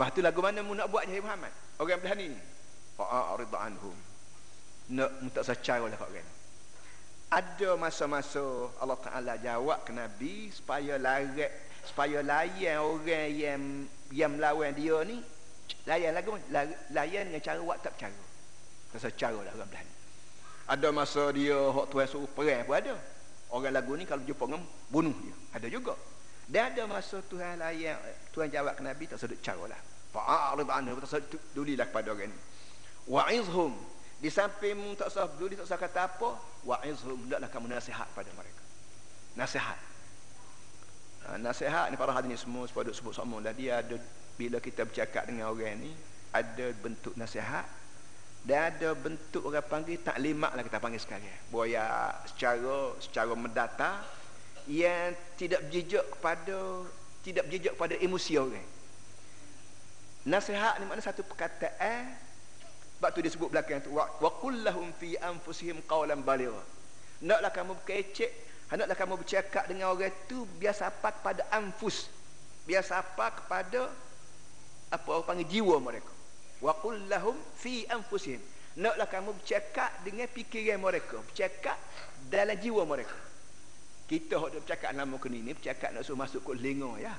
Lepas tu lagu mana mu nak buat je Muhammad? Orang belah ni. Fa'arid anhum. Nak minta secara lah orang. Ada masa-masa Allah Taala jawab ke Nabi supaya larat supaya layan orang yang yang melawan dia ni layan lagu layan dengan cara buat tak cara. Rasa cara lah orang belah ni. Ada masa dia hok tuan suruh perang pun ada. Orang lagu ni kalau jumpa dengan bunuh dia. Ada juga. Dan ada masa Tuhan layan Tuhan jawab ke Nabi tak sedut cara lah. Fa'arid anhu tak sedut dulilah kepada orang ni. Wa'izhum di samping mu tak usah peduli tak usah kata apa wa'izhum hendaklah kamu nasihat pada mereka nasihat ha, nasihat ni para hadirin semua sebab sebut sama lah dia ada bila kita bercakap dengan orang ni ada bentuk nasihat dan ada bentuk orang panggil taklimat lah kita panggil sekarang buaya secara secara mendata yang tidak berjejak kepada tidak berjejak kepada emosi orang nasihat ni makna satu perkataan sebab tu dia sebut belakang tu wa kullahum fi anfusihim qawlan baligha. Naklah kamu berkecek, hendaklah kamu bercakap dengan orang tu biasa apa kepada anfus. Biasa apa kepada apa orang panggil jiwa mereka. Wa kullahum fi anfusihim. Naklah kamu bercakap dengan fikiran mereka, bercakap dalam jiwa mereka. Kita hok bercakap nama kini ni, bercakap nak suruh masuk ke telinga ya.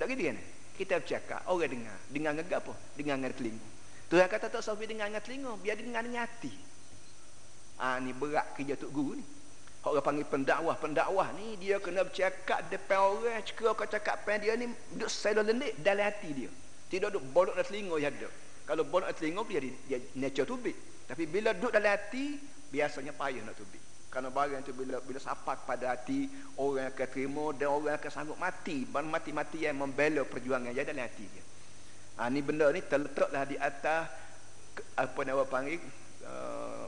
Tak gitu kan? Kita bercakap, orang dengar. Dengar dengan apa? Dengar dengan telinga. Tuhan kata tak sampai dengan dengan telinga, biar dengar dengan hati. Ah ni berat kerja tok guru ni. Orang panggil pendakwah, pendakwah ni dia kena bercakap depan orang, cakap kau cakap pen dia ni duduk selo lendik dalam hati dia. Tidak duduk bolok dalam telinga ya ada. Kalau bolok dalam telinga dia dia nature tubik. Tapi bila duduk dalam hati, biasanya payah nak tubik. Kerana barang tu bila bila sapak pada hati, orang akan terima dan orang akan sanggup mati. Mati-mati yang membela perjuangan dia dalam hati dia. Ha, ni benda ni terletaklah di atas apa nama panggil uh,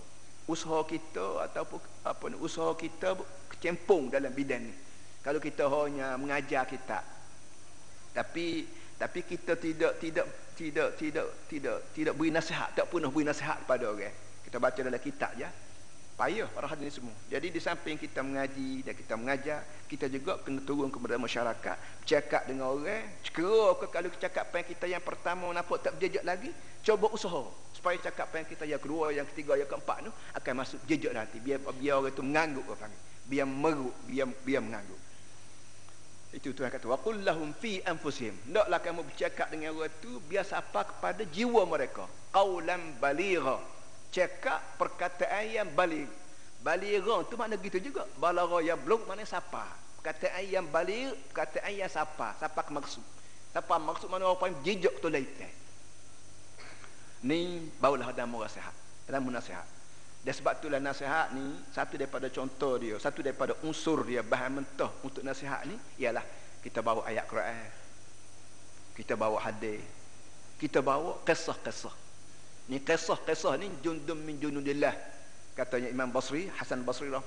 usaha kita ataupun apa ni usaha kita kecempung dalam bidang ni. Kalau kita hanya mengajar kita tapi tapi kita tidak tidak tidak tidak tidak tidak beri nasihat tak pernah beri nasihat kepada orang. Kita baca dalam kitab ya payah para hadirin semua. Jadi di samping kita mengaji dan kita mengajar kita juga kena turun kepada masyarakat. Cakap dengan orang cekera ke kalau cakap kita yang pertama nampak tak berjejak lagi coba usaha supaya cakap pen kita yang kedua yang ketiga yang keempat tu akan masuk jejak nanti. Biar biar orang tu mengangguk orang biar meruk biar biar mengangguk. Itu Tuhan kata. Wa qul lahum fi anfusihim. Ndaklah kamu bercakap dengan orang tu biar apa kepada jiwa mereka. Qaulan baligha cakap perkataan yang balik. Baligha tu makna gitu juga. Balagha yang belum mana siapa perkataan yang balik perkataan yang siapa siapa maksud? Siapa maksud mana orang yang jejak tu lain ni barulah ada nasihat dalam nasihat dan sebab itulah nasihat ni satu daripada contoh dia satu daripada unsur dia bahan mentah untuk nasihat ni ialah kita bawa ayat Quran kita bawa hadis kita bawa kisah-kisah Ni kisah-kisah ni jundum min junudillah. Katanya Imam Basri, Hasan Basri lah.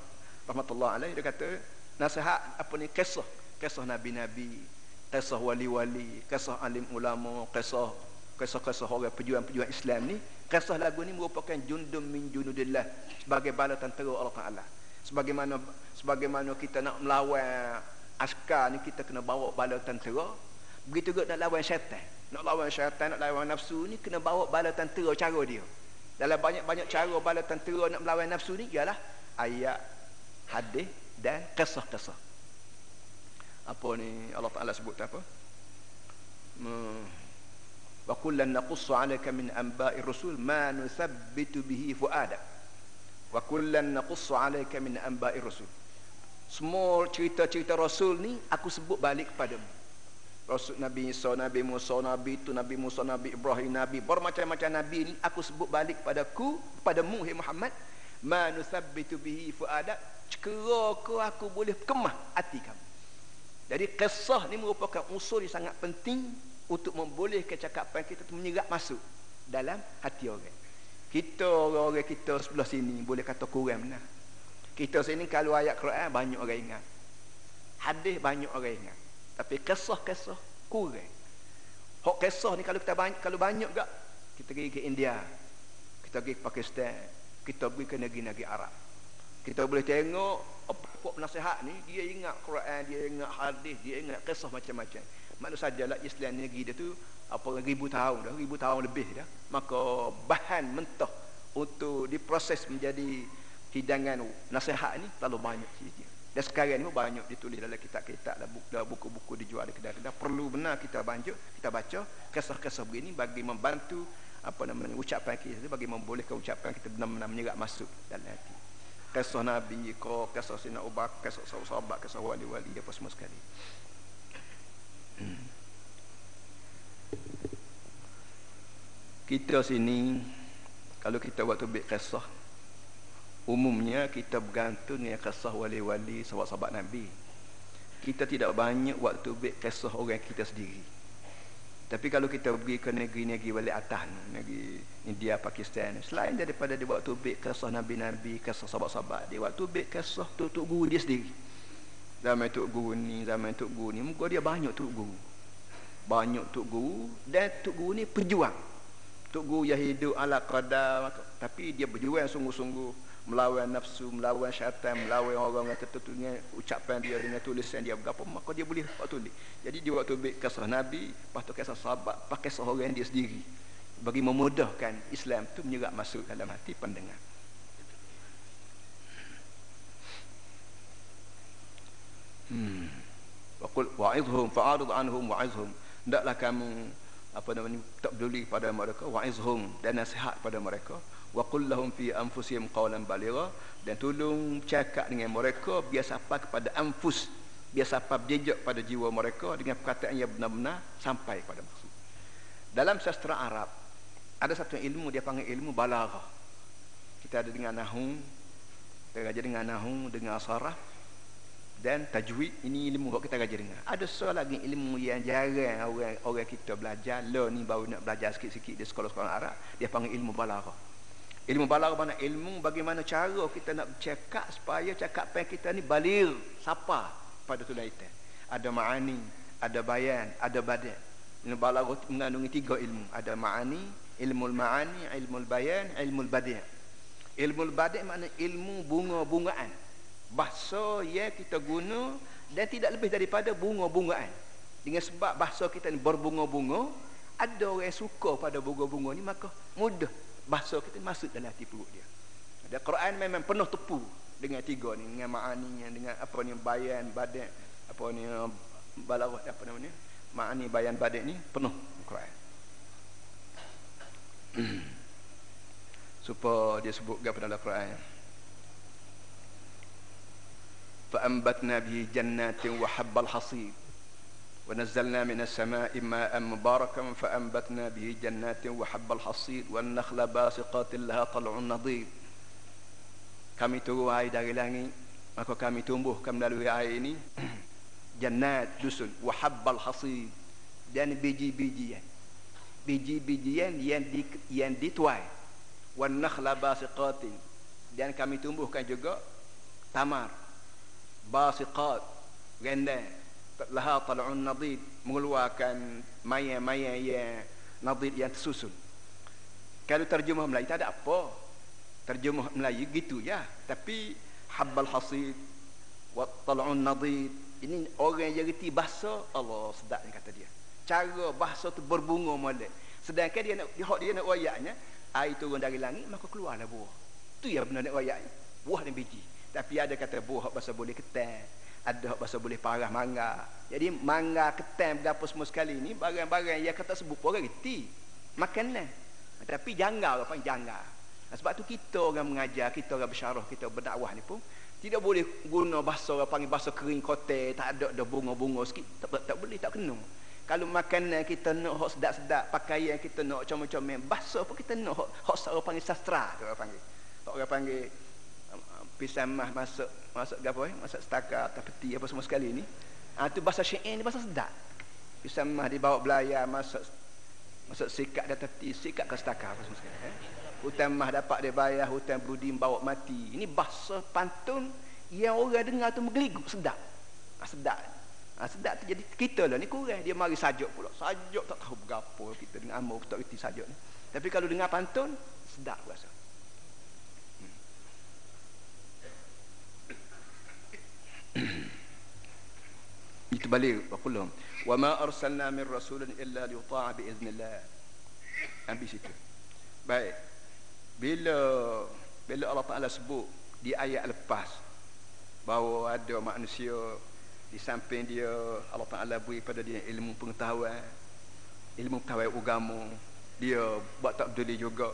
Rahmatullah alaih. Dia kata, nasihat apa ni kisah. Kisah Nabi-Nabi. Kisah wali-wali. Kisah alim ulama. Kisah kisah-kisah orang pejuang-pejuang Islam ni. Kisah lagu ni merupakan jundum min junudillah. Sebagai bala tentera Allah Ta'ala. Sebagaimana sebagaimana kita nak melawan askar ni kita kena bawa bala tentera. Begitu juga nak lawan syaitan nak lawan syaitan nak lawan nafsu ni kena bawa bala tentera cara dia. Dalam banyak-banyak cara bala tentera nak melawan nafsu ni ialah ayat hadis dan kisah-kisah. Apa ni Allah Taala sebut apa? Wa kullan naqussu 'alayka min anba'i rusul ma nuthabbitu bihi fu'adak wa kullan naqussu 'alayka min anba'i rusul. Semua cerita-cerita rasul ni aku sebut balik kepadamu Rasul Nabi Isa, Nabi Musa, Nabi itu, Nabi Musa, Nabi Ibrahim, Nabi bermacam-macam Nabi ini aku sebut balik padaku, padamu hai Muhammad, ma nusabbitu bihi fuadak, cekera ke aku boleh kemah hati kamu. Jadi kisah ni merupakan unsur yang sangat penting untuk membolehkan cakapan kita menyerap masuk dalam hati orang. Kita orang-orang kita sebelah sini boleh kata kurang benar. Kita sini kalau ayat Quran banyak orang ingat. Hadis banyak orang ingat. Tapi kisah-kisah kurang. Hak kisah ni kalau kita banyak kalau banyak gak kita pergi ke India, kita pergi ke Pakistan, kita pergi ke negeri-negeri Arab. Kita boleh tengok apa penasihat ni dia ingat Quran, dia ingat hadis, dia ingat kisah macam-macam. Mana sajalah Islam negeri dia tu apa ribu tahun dah ribu tahun lebih dah maka bahan mentah untuk diproses menjadi hidangan nasihat ni terlalu banyak saja dan sekarang ni banyak ditulis dalam kitab-kitab dalam buku-buku dijual di kedai-kedai perlu benar kita baca kita baca kisah-kisah begini bagi membantu apa namanya ucapan kita bagi membolehkan ucapan kita benar-benar menyerap masuk dalam hati. Kisah Nabi kisah Sina Ubak kisah sahabat kisah wali-wali apa semua sekali. Hmm. kita sini kalau kita waktu bik kisah umumnya kita bergantung dengan kisah wali-wali sahabat-sahabat Nabi. Kita tidak banyak waktu bik kisah orang kita sendiri. Tapi kalau kita pergi ke negeri-negeri wali atas negeri India, Pakistan selain daripada dia waktu bik kisah Nabi-Nabi kisah sahabat-sahabat dia waktu bik kisah tu tuk guru dia sendiri. Zaman tuk guru ni zaman tuk guru ni muka dia banyak tuk guru. Banyak tuk guru dan tuk guru ni perjuang. Tuk guru yang hidup ala qadar tapi dia berjuang sungguh-sungguh melawan nafsu, melawan syaitan, melawan orang yang tertentu dengan ucapan dia dengan tulisan dia berapa maka dia boleh buat tulis. Jadi dia waktu ambil kisah Nabi, lepas tu kisah sahabat, pakai seorang dia sendiri bagi memudahkan Islam tu menyerap masuk dalam hati pendengar. Hmm. Waqul wa'idhum fa'arid anhum wa'izhum. Hendaklah kamu apa namanya tak peduli pada mereka wa'izhum dan nasihat pada mereka wa qul lahum fi anfusihim qawlan baligha dan tolong cakap dengan mereka biar sapa kepada anfus biar sapa jejak pada jiwa mereka dengan perkataan yang benar-benar sampai pada maksud. Dalam sastra Arab ada satu ilmu dia panggil ilmu balaghah kita ada dengan nahwu kita ajar dengan nahwu dengan saraf dan tajwid ini ilmu yang kita ajar dengan ada soal lagi ilmu yang jarang orang orang kita belajar lo ni baru nak belajar sikit-sikit di sekolah-sekolah Arab dia panggil ilmu balaghah Ilmu balar mana ilmu bagaimana cara kita nak bercakap supaya cakapan kita ni balir siapa pada tulaitan. Ada ma'ani, ada bayan, ada badan. Ilmu balar mengandungi tiga ilmu. Ada ma'ani, ilmu ma'ani, ilmu bayan, ilmu badan. Ilmu badan makna ilmu bunga-bungaan. Bahasa yang kita guna dan tidak lebih daripada bunga-bungaan. Dengan sebab bahasa kita ni berbunga-bunga, ada orang suka pada bunga-bunga ni maka mudah bahasa kita masuk dalam hati perut dia. Ada Quran memang penuh tepu dengan tiga ni dengan ma'ani dengan apa ni bayan badan apa ni balaghah apa namanya ma'ani bayan badan ni penuh Quran. Supaya dia sebut gapo dalam Quran. Fa ambatna bihi jannatin wa habbal hasib ونزلنا من السماء ماء مباركا فأنبتنا به جنات وحب الحصيد والنخل باسقات لها طلع نضيد. كامي تو اي داغلاني ماكو كامي تومبو كام دالو عيني جنات دسن وحب الحصيد دان بيجي بيجي يعني بيجي بيجي يعني يندي يندي تواي والنخل باسقات دان كامي تومبو كان جوجو تمر باسقات غندان laha tal'un nadid mengeluarkan maya-maya yang nadid yang tersusun. Kalau terjemah Melayu tak ada apa. Terjemah Melayu gitu ya. Tapi habbal hasid wa tal'un nadid ini orang yang reti bahasa Allah sedap kata dia. Cara bahasa tu berbunga molek. Sedangkan dia nak dia, dia nak ayatnya air turun dari langit maka keluarlah buah. Tu ya benar nak ayatnya buah dan biji. Tapi ada kata buah bahasa boleh ketan ada bahasa boleh parah mangga. Jadi mangga ketan berapa semua sekali ni barang-barang yang kata sebut pun orang reti. Makanan tapi janggal apa janggal. Nah, sebab tu kita orang mengajar kita orang bersyarah kita berdakwah ni pun tidak boleh guna bahasa orang panggil bahasa kering kote tak ada ada bunga-bunga sikit tak, tak boleh tak kena. Kalau makanan kita nak hok sedap-sedap pakaian kita nak comel-comel bahasa apa kita nak hok hok orang panggil sastra orang panggil. Orang panggil pisang mah masuk masuk gapo eh? Masuk setakat atau peti apa semua sekali ni. Ah tu bahasa syair ni bahasa sedap. Pisang mah dibawa belayar masuk masuk sikat dan peti sikat ke setakat apa semua sekali eh? Hutan mah dapat dia bayar hutan budi bawa mati. Ini bahasa pantun yang orang dengar tu menggeligu sedap. Ah, sedap. Ah, sedap tu jadi kita lah ni kurang. Dia mari sajuk pula. Sajuk tak tahu berapa kita dengan amau tak reti sajuk ni. Tapi kalau dengar pantun sedap rasa itu balik wa qul wa ma arsalna min rasulin illa liyuta'a bi idznillah habis itu. Baik. Bila bila Allah Taala sebut di ayat lepas bahawa ada manusia di samping dia Allah Taala beri pada dia ilmu pengetahuan ilmu pengetahuan agama. Dia buat tak betul juga.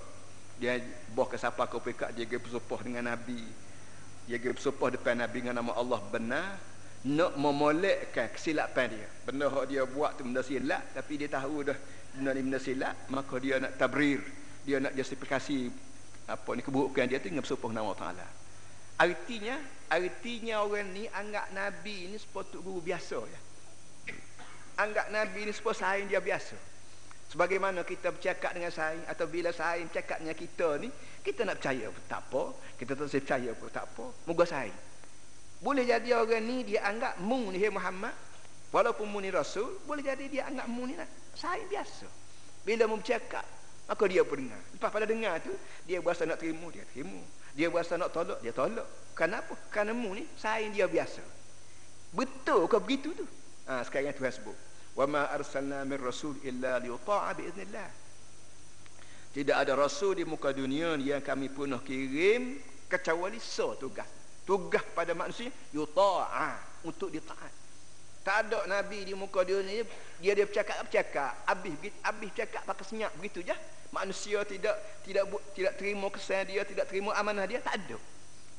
Dia boh ke siapa kau pekat dia bersumpah dengan nabi. Dia bersumpah depan nabi dengan nama Allah benar nak memolekkan kesilapan dia benda yang dia buat tu benda silap tapi dia tahu dah benda ni benda silap maka dia nak tabrir dia nak justifikasi apa ni keburukan dia tu dengan bersumpah nama Taala Artinya, artinya orang ni anggap Nabi ni sepatut guru biasa ya. Anggap Nabi ni sepatut saing dia biasa. Sebagaimana kita bercakap dengan saing atau bila saing bercakap dengan kita ni, kita nak percaya tak apa, kita tak percaya pun tak apa, moga saing. Boleh jadi orang ni dia anggap mu ni Muhammad, walaupun mu ni Rasul, boleh jadi dia anggap mu ni nak saing biasa. Bila mu bercakap, maka dia pun dengar. Lepas pada dengar tu, dia berasa nak terima, dia terima. Dia berasa nak tolak, dia tolak. Kenapa? Kerana mu ni saing dia biasa. Betul ke begitu tu? Ha, sekarang Tuhan sebut. Wa ma arsalna min rasul illa liyuta'a bi idznillah. Tidak ada rasul di muka dunia yang kami pernah kirim kecuali so tugas. Tugas pada manusia yuta'a untuk ditaat. Tak ada nabi di muka dunia dia dia bercakap bercakap habis habis bercakap pakai senyap begitu je. Manusia tidak tidak tidak terima kesan dia tidak terima amanah dia tak ada.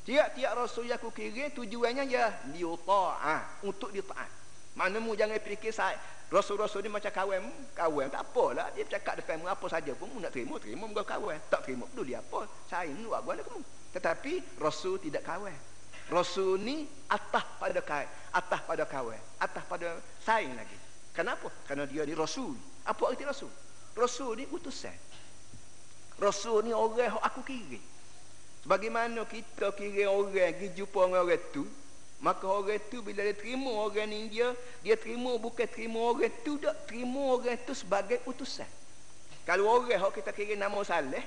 Tiap-tiap rasul yang aku kirim tujuannya ya liuta'a untuk ditaat mana mu jangan fikir saya rasul-rasul ni macam kawan kawan tak apalah. Dia bercakap depan mu apa saja pun nak terima terima mu kawan. Tak terima peduli apa. Saya ni buat gua kamu tetapi rasul tidak kawan rasul ni atas pada kawan atas pada kawan atas pada saing lagi. Kenapa? Kerana dia ni rasul. Apa arti rasul? Rasul ni utusan. Rasul ni orang yang aku kira. Sebagaimana kita kira orang pergi jumpa dengan orang tu, maka orang tu bila dia terima orang ni dia, dia terima bukan terima orang tu tak terima orang tu sebagai utusan. Kalau orang yang kita kira nama Saleh,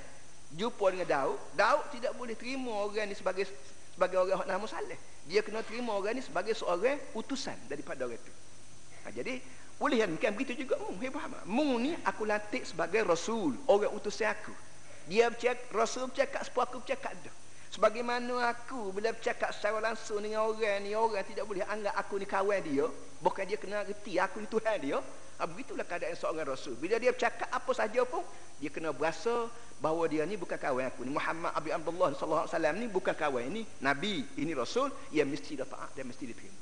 jumpa dengan Daud, Daud tidak boleh terima orang ni sebagai sebagai orang yang nama Saleh. Dia kena terima orang ni sebagai seorang utusan daripada orang tu. Ha, jadi boleh yang bukan begitu juga mu, hei Muhammad. Mu ni aku lantik sebagai rasul, orang utusan aku. Dia bercakap, Rasul bercakap sepupu aku bercakap dah. Sebagaimana aku bila bercakap secara langsung dengan orang ni, orang tidak boleh anggap aku ni kawan dia. Bukan dia kena reti aku ni Tuhan dia. Ha, begitulah keadaan seorang Rasul. Bila dia bercakap apa saja pun, dia kena berasa bahawa dia ni bukan kawan aku ni. Muhammad Abi Abdullah sallallahu alaihi wasallam ni bukan kawan ini nabi, ini rasul, ia mesti dah taat dan mesti diterima.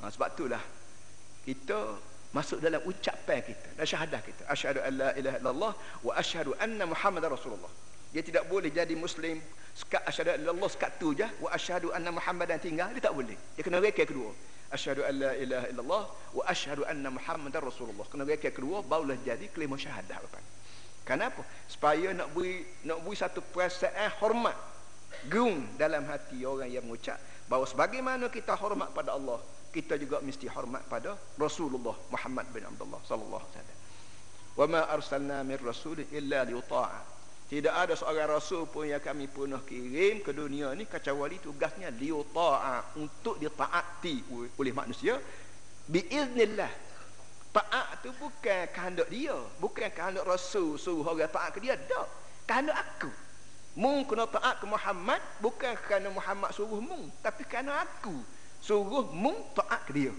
Ha, sebab itulah kita masuk dalam ucapan kita dan syahadah kita asyhadu an la ilaha illallah wa asyhadu anna muhammadar rasulullah dia tidak boleh jadi muslim sekat asyhadu an illallah sekat tu je wa asyhadu anna muhammadan tinggal dia tak boleh dia kena reka kedua asyhadu an la ilaha illallah wa asyhadu anna muhammadar rasulullah kena reka kedua barulah jadi kelima syahadah lepas kenapa supaya nak beri nak beri satu perasaan hormat gung dalam hati orang yang mengucap bahawa sebagaimana kita hormat pada Allah kita juga mesti hormat pada Rasulullah Muhammad bin Abdullah sallallahu alaihi wasallam. Wa ma arsalna min rasulin illa liyuta'a. Tidak ada seorang rasul pun yang kami pernah kirim ke dunia ni kecuali tugasnya liyuta'a untuk ditaati oleh manusia biiznillah. Taat tu bukan kehendak dia, bukan kehendak rasul suruh orang taat ke dia, tak. Kehendak aku. Mung kena taat ke Muhammad bukan kerana Muhammad suruh mung, tapi kerana aku suruh mung taat ke dia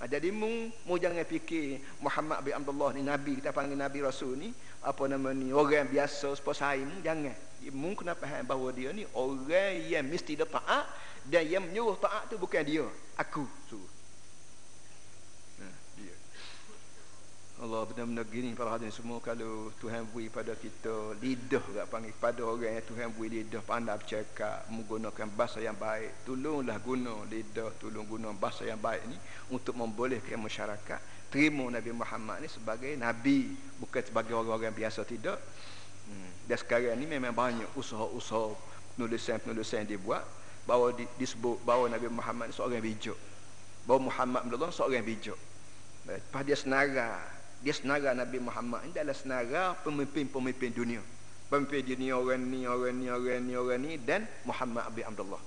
ha, jadi mung mu jangan fikir Muhammad bin Abdullah ni nabi kita panggil nabi rasul ni apa nama ni orang biasa sepasai mu jangan. Mung kena faham bahawa dia ni orang yang mesti dia taat dan yang menyuruh taat tu bukan dia aku. suruh Allah benar-benar gini para hadirin semua kalau Tuhan beri pada kita lidah tak panggil pada orang yang Tuhan beri lidah pandai bercakap menggunakan bahasa yang baik. Tolonglah guna lidah tolong guna bahasa yang baik ni untuk membolehkan masyarakat terima Nabi Muhammad ni sebagai Nabi bukan sebagai orang-orang biasa tidak. Hmm. dan sekarang ni memang banyak usaha-usaha penulisan-penulisan yang dibuat bahawa disebut bahawa Nabi Muhammad ni seorang bijak. Bahawa Muhammad adalah seorang bijak. Lepas dia senara dia senara Nabi Muhammad ini adalah senara pemimpin-pemimpin dunia pemimpin dunia orang ni orang ni orang ni orang ni dan Muhammad bin Abdullah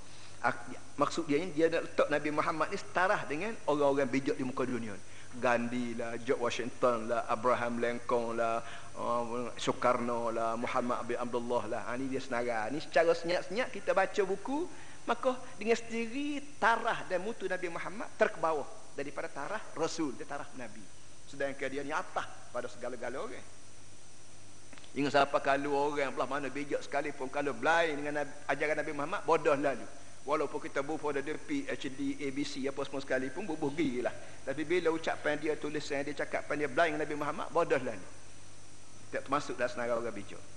maksud dia ni dia nak letak Nabi Muhammad ni setara dengan orang-orang bijak di muka dunia Gandhi lah, George Washington lah, Abraham Lincoln lah, uh, Soekarno lah, Muhammad bin Abdullah lah. Ha, ni dia senara. Ni secara senyap-senyap kita baca buku, maka dengan sendiri tarah dan mutu Nabi Muhammad terkebawah daripada tarah Rasul, dia tarah Nabi. Sedangkan dia ni atas pada segala-gala orang. Ingat siapa kalau orang belah mana bijak sekalipun kalau blind dengan ajaran Nabi Muhammad bodoh lalu. Walaupun kita bubuh dari PhD, ABC apa semua sekalipun bubuh lah. Tapi bila ucapan dia tulisan dia cakap dia blind dengan Nabi Muhammad bodoh lalu. Tak termasuk dalam senarai orang bijak.